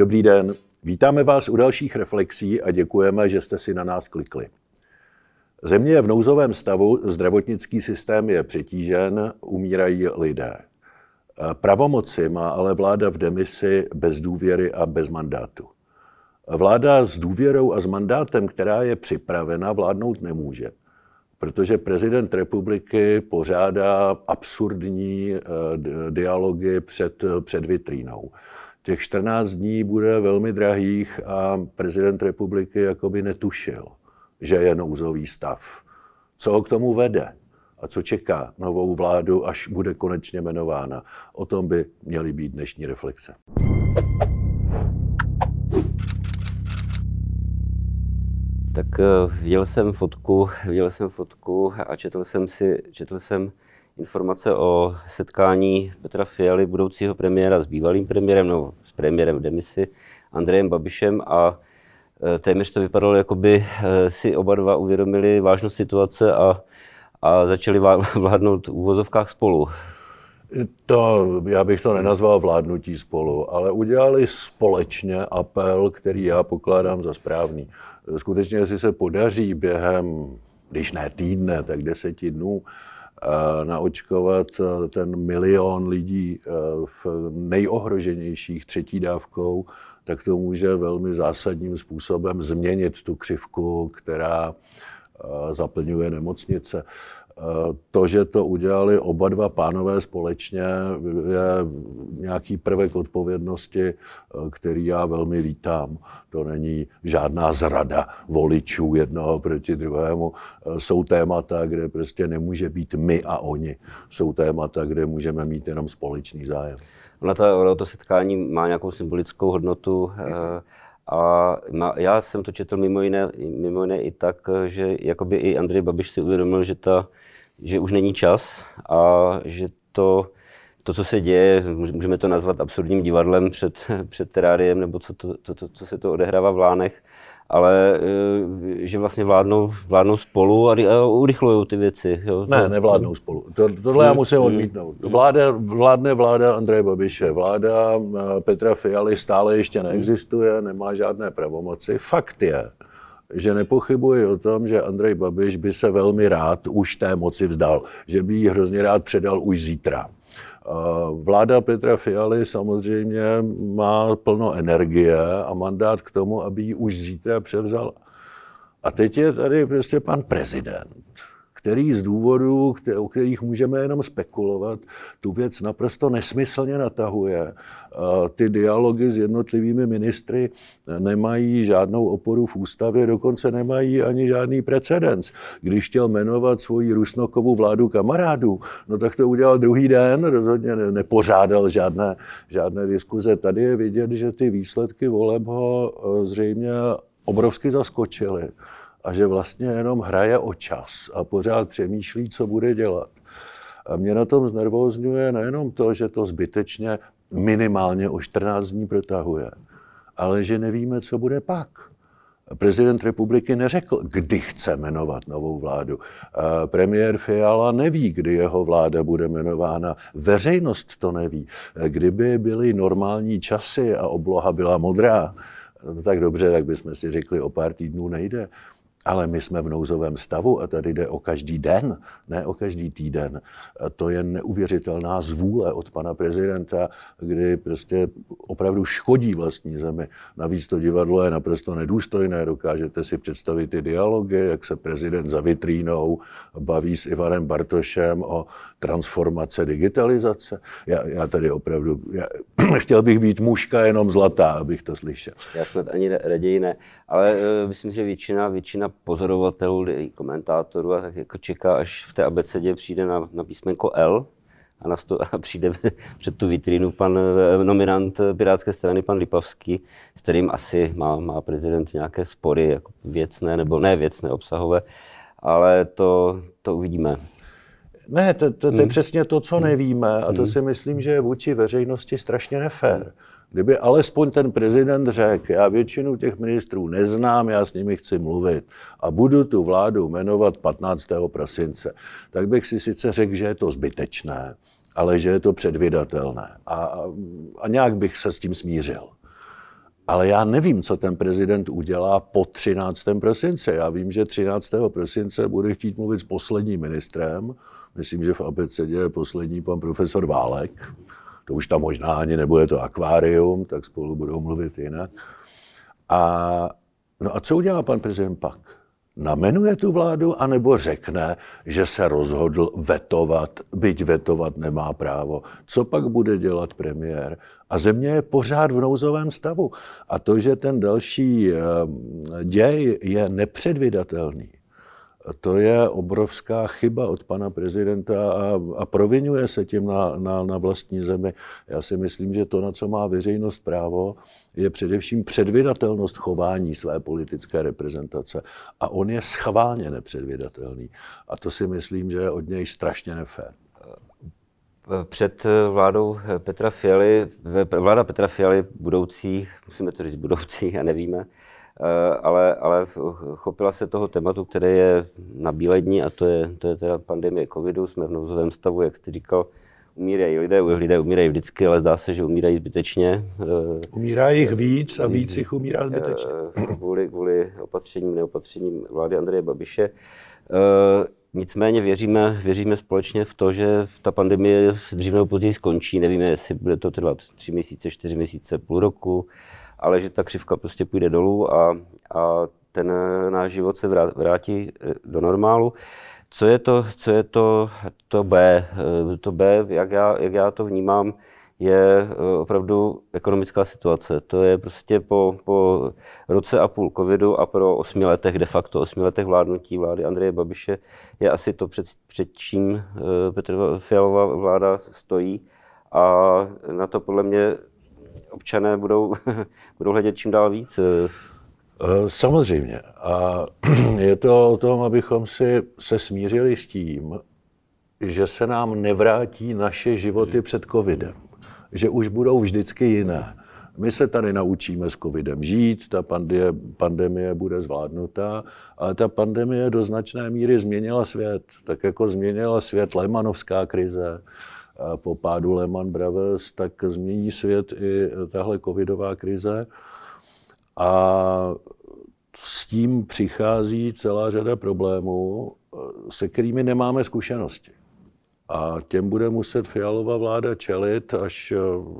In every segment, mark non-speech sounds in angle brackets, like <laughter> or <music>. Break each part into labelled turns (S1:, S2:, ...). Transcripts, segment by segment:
S1: Dobrý den, vítáme vás u dalších reflexí a děkujeme, že jste si na nás klikli. Země je v nouzovém stavu, zdravotnický systém je přetížen, umírají lidé. Pravomoci má ale vláda v demisi bez důvěry a bez mandátu. Vláda s důvěrou a s mandátem, která je připravena, vládnout nemůže, protože prezident republiky pořádá absurdní eh, dialogy před, před vitrínou. Těch 14 dní bude velmi drahých a prezident republiky jakoby netušil, že je nouzový stav. Co ho k tomu vede? a co čeká novou vládu, až bude konečně jmenována. O tom by měly být dnešní reflexe.
S2: Tak eh, viděl jsem fotku, viděl jsem fotku a četl jsem si, četl jsem informace o setkání Petra Fialy, budoucího premiéra s bývalým premiérem, s premiérem v demisi, Andrejem Babišem a eh, téměř to vypadalo, jako by eh, si oba dva uvědomili vážnost situace a, a začali vládnout v úvozovkách spolu.
S1: To, já bych to nenazval vládnutí spolu, ale udělali společně apel, který já pokládám za správný skutečně, jestli se podaří během, když ne týdne, tak deseti dnů, naočkovat eh, ten milion lidí eh, v nejohroženějších třetí dávkou, tak to může velmi zásadním způsobem změnit tu křivku, která zaplňuje nemocnice. To, že to udělali oba dva pánové společně, je nějaký prvek odpovědnosti, který já velmi vítám. To není žádná zrada voličů jednoho proti druhému. Jsou témata, kde prostě nemůže být my a oni. Jsou témata, kde můžeme mít jenom společný zájem.
S2: Ono to, to setkání má nějakou symbolickou hodnotu. Eh, a já jsem to četl mimo jiné, mimo jiné i tak, že jakoby i Andrej Babiš si uvědomil, že ta že už není čas a že to, to co se děje, můžeme to nazvat absurdním divadlem před, <laughs> před teráriem, nebo co, to, co, co se to odehrává v Lánech, ale eh, že vlastně vládnou, vládnou spolu a, a urychlují ty věci. Jo.
S1: Ne, nevládnou spolu. To, tohle já musím odmítnout. Vláda, vládne vláda Andreje Babiše. Vláda eh, Petra Fialy stále ještě neexistuje, nemá žádné pravomoci. Fakt je, že nepochybuji o tom, že Andrej Babiš by se velmi rád už té moci vzdal, že by ji hrozně rád předal už zítra. Vláda Petra Fialy samozřejmě má plno energie a mandát k tomu, aby ji už zítra převzal. A teď je tady prostě pan prezident, který z důvodů, o kterých můžeme jenom spekulovat, tu věc naprosto nesmyslně natahuje. Ty dialogy s jednotlivými ministry nemají žádnou oporu v ústavě, dokonce nemají ani žádný precedens. Když chtěl jmenovat svoji Rusnokovou vládu kamarádů, no tak to udělal druhý den, rozhodně nepořádal žádné, žádné diskuze. Tady je vidět, že ty výsledky voleb ho e, zřejmě obrovsky zaskočily a že vlastně jenom hraje o čas a pořád přemýšlí, co bude dělat. A mě na tom znervózňuje nejenom to, že to zbytečně minimálně o 14 dní protahuje, ale že nevíme, co bude pak. Prezident republiky neřekl, kdy chce jmenovat novou vládu. Premiér Fiala neví, kdy jeho vláda bude jmenována. Veřejnost to neví. Kdyby byly normální časy a obloha byla modrá, no tak dobře, tak bychom si řekli, o pár týdnů nejde. Ale my jsme v nouzovém stavu a tady jde o každý den, ne o každý týden. A to je neuvěřitelná zvůle od pana prezidenta, kdy prostě opravdu škodí vlastní zemi. Navíc to divadlo je naprosto nedůstojné. Dokážete si představit ty dialogy, jak se prezident za vitrínou baví s Ivanem Bartošem o transformace digitalizace. Já, já tady opravdu, já, <clears throat> chtěl bych být mužka jenom zlatá, abych to slyšel.
S2: Já snad ani raději ne, ale uh, myslím, že většina, většina pozorovatelů, i komentátorů a tak jako čeká, až v té abecedě přijde na, na písmenko L a, na sto, a přijde <laughs> před tu vitrínu pan eh, nominant Pirátské strany, pan Lipavský, s kterým asi má, má prezident nějaké spory, jako věcné nebo ne věcné, obsahové, ale to, to uvidíme.
S1: Ne, to, to, to je hmm. přesně to, co nevíme a to hmm. si myslím, že je vůči veřejnosti strašně nefér. Kdyby alespoň ten prezident řekl, já většinu těch ministrů neznám, já s nimi chci mluvit a budu tu vládu jmenovat 15. prosince, tak bych si sice řekl, že je to zbytečné, ale že je to předvydatelné a, a, nějak bych se s tím smířil. Ale já nevím, co ten prezident udělá po 13. prosince. Já vím, že 13. prosince bude chtít mluvit s posledním ministrem. Myslím, že v abecedě je poslední pan profesor Válek. To už tam možná ani nebude to akvárium, tak spolu budou mluvit jinak. A, no a co udělá pan prezident pak? namenuje tu vládu, anebo řekne, že se rozhodl vetovat, byť vetovat nemá právo. Co pak bude dělat premiér? A země je pořád v nouzovém stavu. A to, že ten další eh, děj je nepředvydatelný, to je obrovská chyba od pana prezidenta a, a provinuje se tím na, na, na vlastní zemi. Já si myslím, že to, na co má veřejnost právo, je především předvydatelnost chování své politické reprezentace. A on je schválně nepředvydatelný. A to si myslím, že je od něj strašně nefér.
S2: Před vládou Petra Fialy, vláda Petra Fialy budoucí, musíme to říct budoucí a nevíme, ale, ale chopila se toho tématu, které je na bílední a to je, to je teda pandemie covidu. Jsme v nouzovém stavu, jak jste říkal, umírají lidé, lidé umírají vždycky, ale zdá se, že umírají zbytečně.
S1: Eh, Umírá jich víc a víc jich umírá zbytečně.
S2: Eh, kvůli, kvůli opatřením, neopatřením vlády Andreje Babiše. Nicméně věříme, věříme společně v to, že ta pandemie dříve nebo později skončí. Nevíme, jestli bude to trvat tři měsíce, čtyři měsíce, půl roku ale že ta křivka prostě půjde dolů a, a ten náš život se vrátí eh, do normálu. Co je to, co je to, to B? Eh, to B, jak já, jak já to vnímám, je eh, opravdu ekonomická situace. To je prostě po, po roce a půl covidu a pro osmi letech, de facto osmi letech vládnutí vlády Andreje Babiše, je asi to, před, před čím Petr Fialová vláda stojí. A na to podle mě občané budou, <laughs> budou hledět čím dál víc. Eh,
S1: samozřejmě. A <clears throat> je to o tom, abychom si se smířili s tím, že se nám nevrátí naše životy před covidem. Že už budou vždycky jiné. My se tady naučíme s covidem žít, ta pandemie, pandemie bude zvládnutá, ale ta pandemie do značné míry změnila svět. Tak jako změnila svět Lehmanovská krize, po pádu Lehman Brothers, tak změní svět i tahle covidová krize. A s tím přichází celá řada problémů, se kterými nemáme zkušenosti. A těm bude muset Fialová vláda čelit, až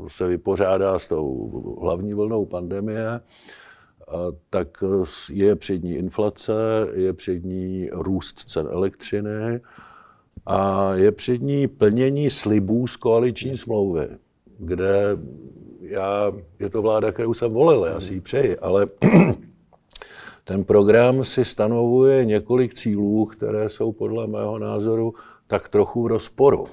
S1: se vypořádá s tou hlavní vlnou pandemie. Tak je před ní inflace, je před ní růst cen elektřiny, a je před ní plnění slibů z koaliční smlouvy, kde já, je to vláda, kterou jsem volil, já si ji přeji, ale <clears throat> ten program si stanovuje několik cílů, které jsou podle mého názoru tak trochu v rozporu.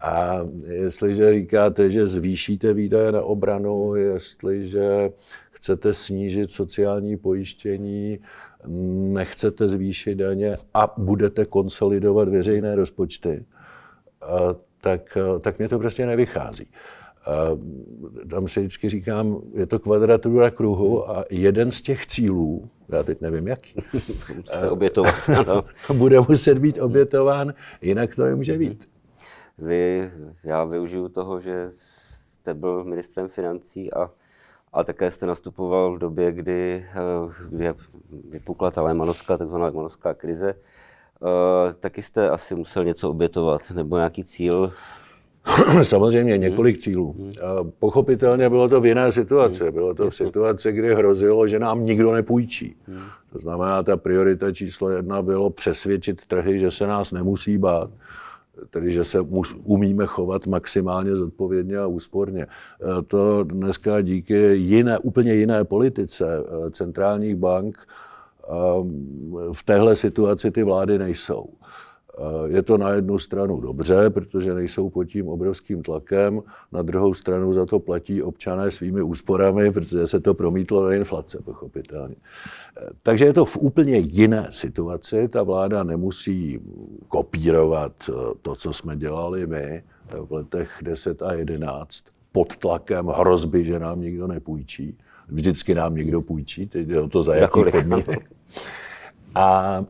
S1: A jestliže říkáte, že zvýšíte výdaje na obranu, jestliže chcete snížit sociální pojištění, nechcete zvýšit daně a budete konsolidovat veřejné rozpočty, tak, tak mě to prostě nevychází. Tam si vždycky říkám, je to kvadratura kruhu a jeden z těch cílů, já teď nevím jaký,
S2: obětovat, <laughs>
S1: bude muset být obětován, jinak to nemůže být.
S2: Vy, já využiju toho, že jste byl ministrem financí a a také jste nastupoval v době, kdy, eh, kdy vypukla ta Lehmanovská, takzvaná Lehmanovská krize. Eh, taky jste asi musel něco obětovat, nebo nějaký cíl? <clears throat>
S1: Samozřejmě několik cílů. Hmm. Pochopitelně bylo to v jiné situaci. Hmm. Bylo to v situaci, kdy hrozilo, že nám nikdo nepůjčí. To znamená, ta priorita číslo jedna bylo přesvědčit trhy, že se nás nemusí bát tedy že se umíme chovat maximálně zodpovědně a úsporně. E, to dneska díky jiné, úplně jiné politice e, centrálních bank v téhle situaci ty vlády nejsou. Je to na jednu stranu dobře, protože nejsou pod tím obrovským tlakem, na druhou stranu za to platí občané svými úsporami, protože se to promítlo do inflace, pochopitelně. Takže je to v úplně jiné situaci. Ta vláda nemusí kopírovat to, co jsme dělali my v letech 10 a 11 pod tlakem hrozby, že nám nikdo nepůjčí. Vždycky nám někdo půjčí, teď jde o to, za jaký podmínek. A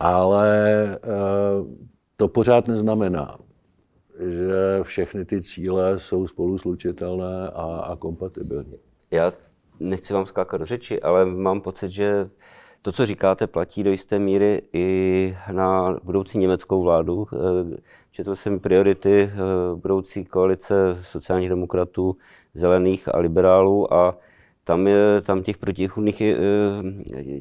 S1: ale eh, to pořád neznamená, že všechny ty cíle jsou spolu slučitelné a, a kompatibilní.
S2: Já nechci vám skákat do řeči, ale mám pocit, že to, co říkáte, platí do jisté míry i na budoucí německou vládu. Eh, četl jsem priority eh, budoucí koalice sociálních demokratů, zelených a liberálů a tam, je, tam těch protichudných, eh,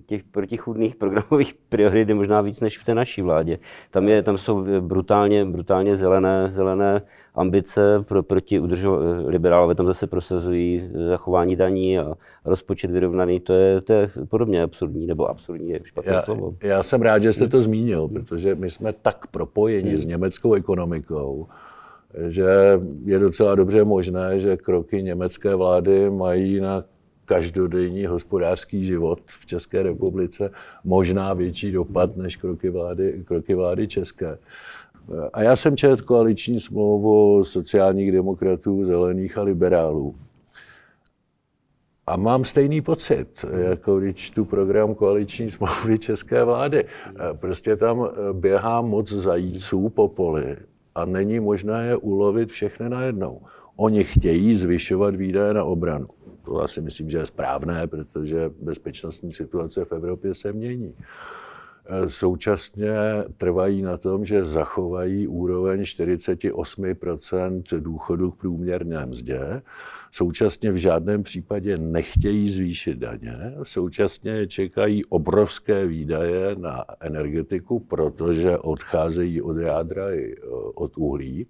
S2: těch protichudných <laughs> programových priorit je možná víc než v té naší vládě. Tam, je, tam jsou brutálně, brutálně zelené, zelené ambice pro, proti udržo, liberálové tam zase prosazují zachování daní a rozpočet vyrovnaný. To je, to je podobně absurdní, nebo absurdní je špatné
S1: já,
S2: slovo.
S1: Já jsem rád, že jste to zmínil, protože my jsme tak propojeni hmm. s německou ekonomikou, že je docela dobře možné, že kroky německé vlády mají na každodenní hospodářský život v České republice možná větší dopad než kroky vlády, kroky vlády české. A já jsem četl koaliční smlouvu sociálních demokratů, zelených a liberálů. A mám stejný pocit, jako když čtu program koaliční smlouvy české vlády. Prostě tam běhá moc zajíců po poli a není možné je ulovit všechny najednou. Oni chtějí zvyšovat výdaje na obranu. To já si myslím, že je správné, protože bezpečnostní situace v Evropě se mění. Současně trvají na tom, že zachovají úroveň 48% důchodu k průměrné mzdě. Současně v žádném případě nechtějí zvýšit daně. Současně čekají obrovské výdaje na energetiku, protože odcházejí od jádra i od uhlí.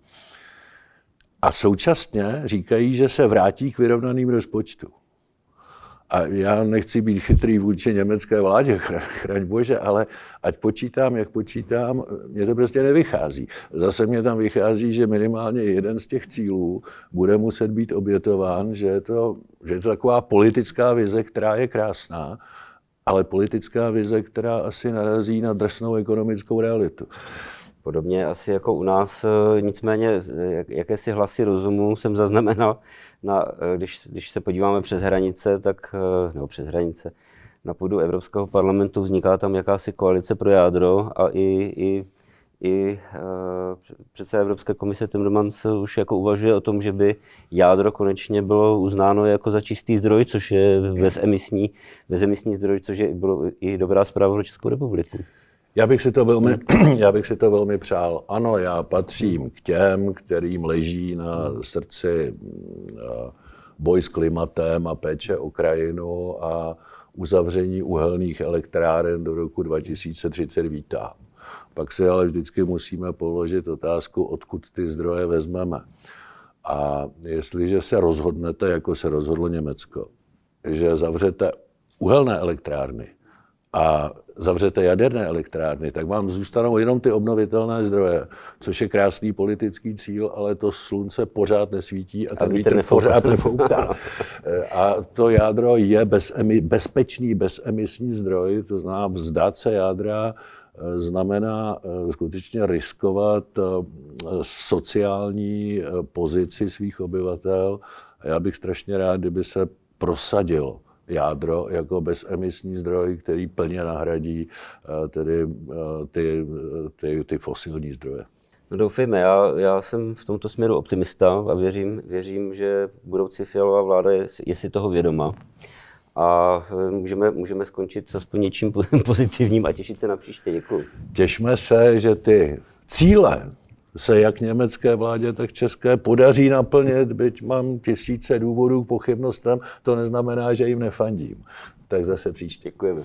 S1: A současně říkají, že se vrátí k vyrovnaným rozpočtu. A já nechci být chytrý vůči německé vládě, <laughs> chraň bože, ale ať počítám, jak počítám, mě to prostě nevychází. Zase mě tam vychází, že minimálně jeden z těch cílů bude muset být obětován, že je to, že je to taková politická vize, která je krásná, ale politická vize, která asi narazí na drsnou ekonomickou realitu.
S2: Podobně asi jako u nás, e, nicméně jak, jakési hlasy rozumu jsem zaznamenal, na, e, když, když se podíváme přes hranice, tak, e, nebo přes hranice, na půdu Evropského parlamentu vzniká tam jakási koalice pro jádro a i, i, i předseda Evropské komise Timmermans už jako uvažuje o tom, že by jádro konečně bylo uznáno jako za čistý zdroj, což je bezemisní, bezemisní zdroj, což je bylo i dobrá zpráva pro Českou republiku.
S1: Já bych, si to velmi, <clears throat> já bych si to velmi přál. Ano, já patřím k těm, kterým leží na srdci eh, boj s klimatem a péče o krajinu a uzavření uhelných elektráren do roku 2030 vítám. Pak si ale vždycky musíme položit otázku, odkud ty zdroje vezmeme. A jestliže se rozhodnete, jako se rozhodlo Německo, že zavřete uhelné elektrárny, a zavřete jaderné elektrárny, tak vám zůstanou jenom ty obnovitelné zdroje, což je krásný politický cíl, ale to slunce pořád nesvítí a ten vítr pořád nefouká. A to jádro je bezemi, bezpečný, bezemisní zdroj, to znamená vzdát se jádra eh, znamená eh, skutečně riskovat eh, sociální pozici svých obyvatel. A já bych strašně rád, kdyby se prosadilo jádro jako bezemisní zdroj, který plně nahradí eh, tedy eh, ty, ty, ty fosilní zdroje.
S2: No doufejme, já, já jsem v tomto směru optimista a věřím, věřím že budoucí fialová vláda je, je si toho vědoma. A eh, můžeme, můžeme skončit aspoň něčím <laughs> pozitivním a těšit se na příště. Děkuji.
S1: Těšme se, že ty cíle, se jak německé vládě, tak české podaří naplnit, byť mám tisíce důvodů k pochybnostem, to neznamená, že jim nefandím. Tak zase příště.
S2: Děkujeme.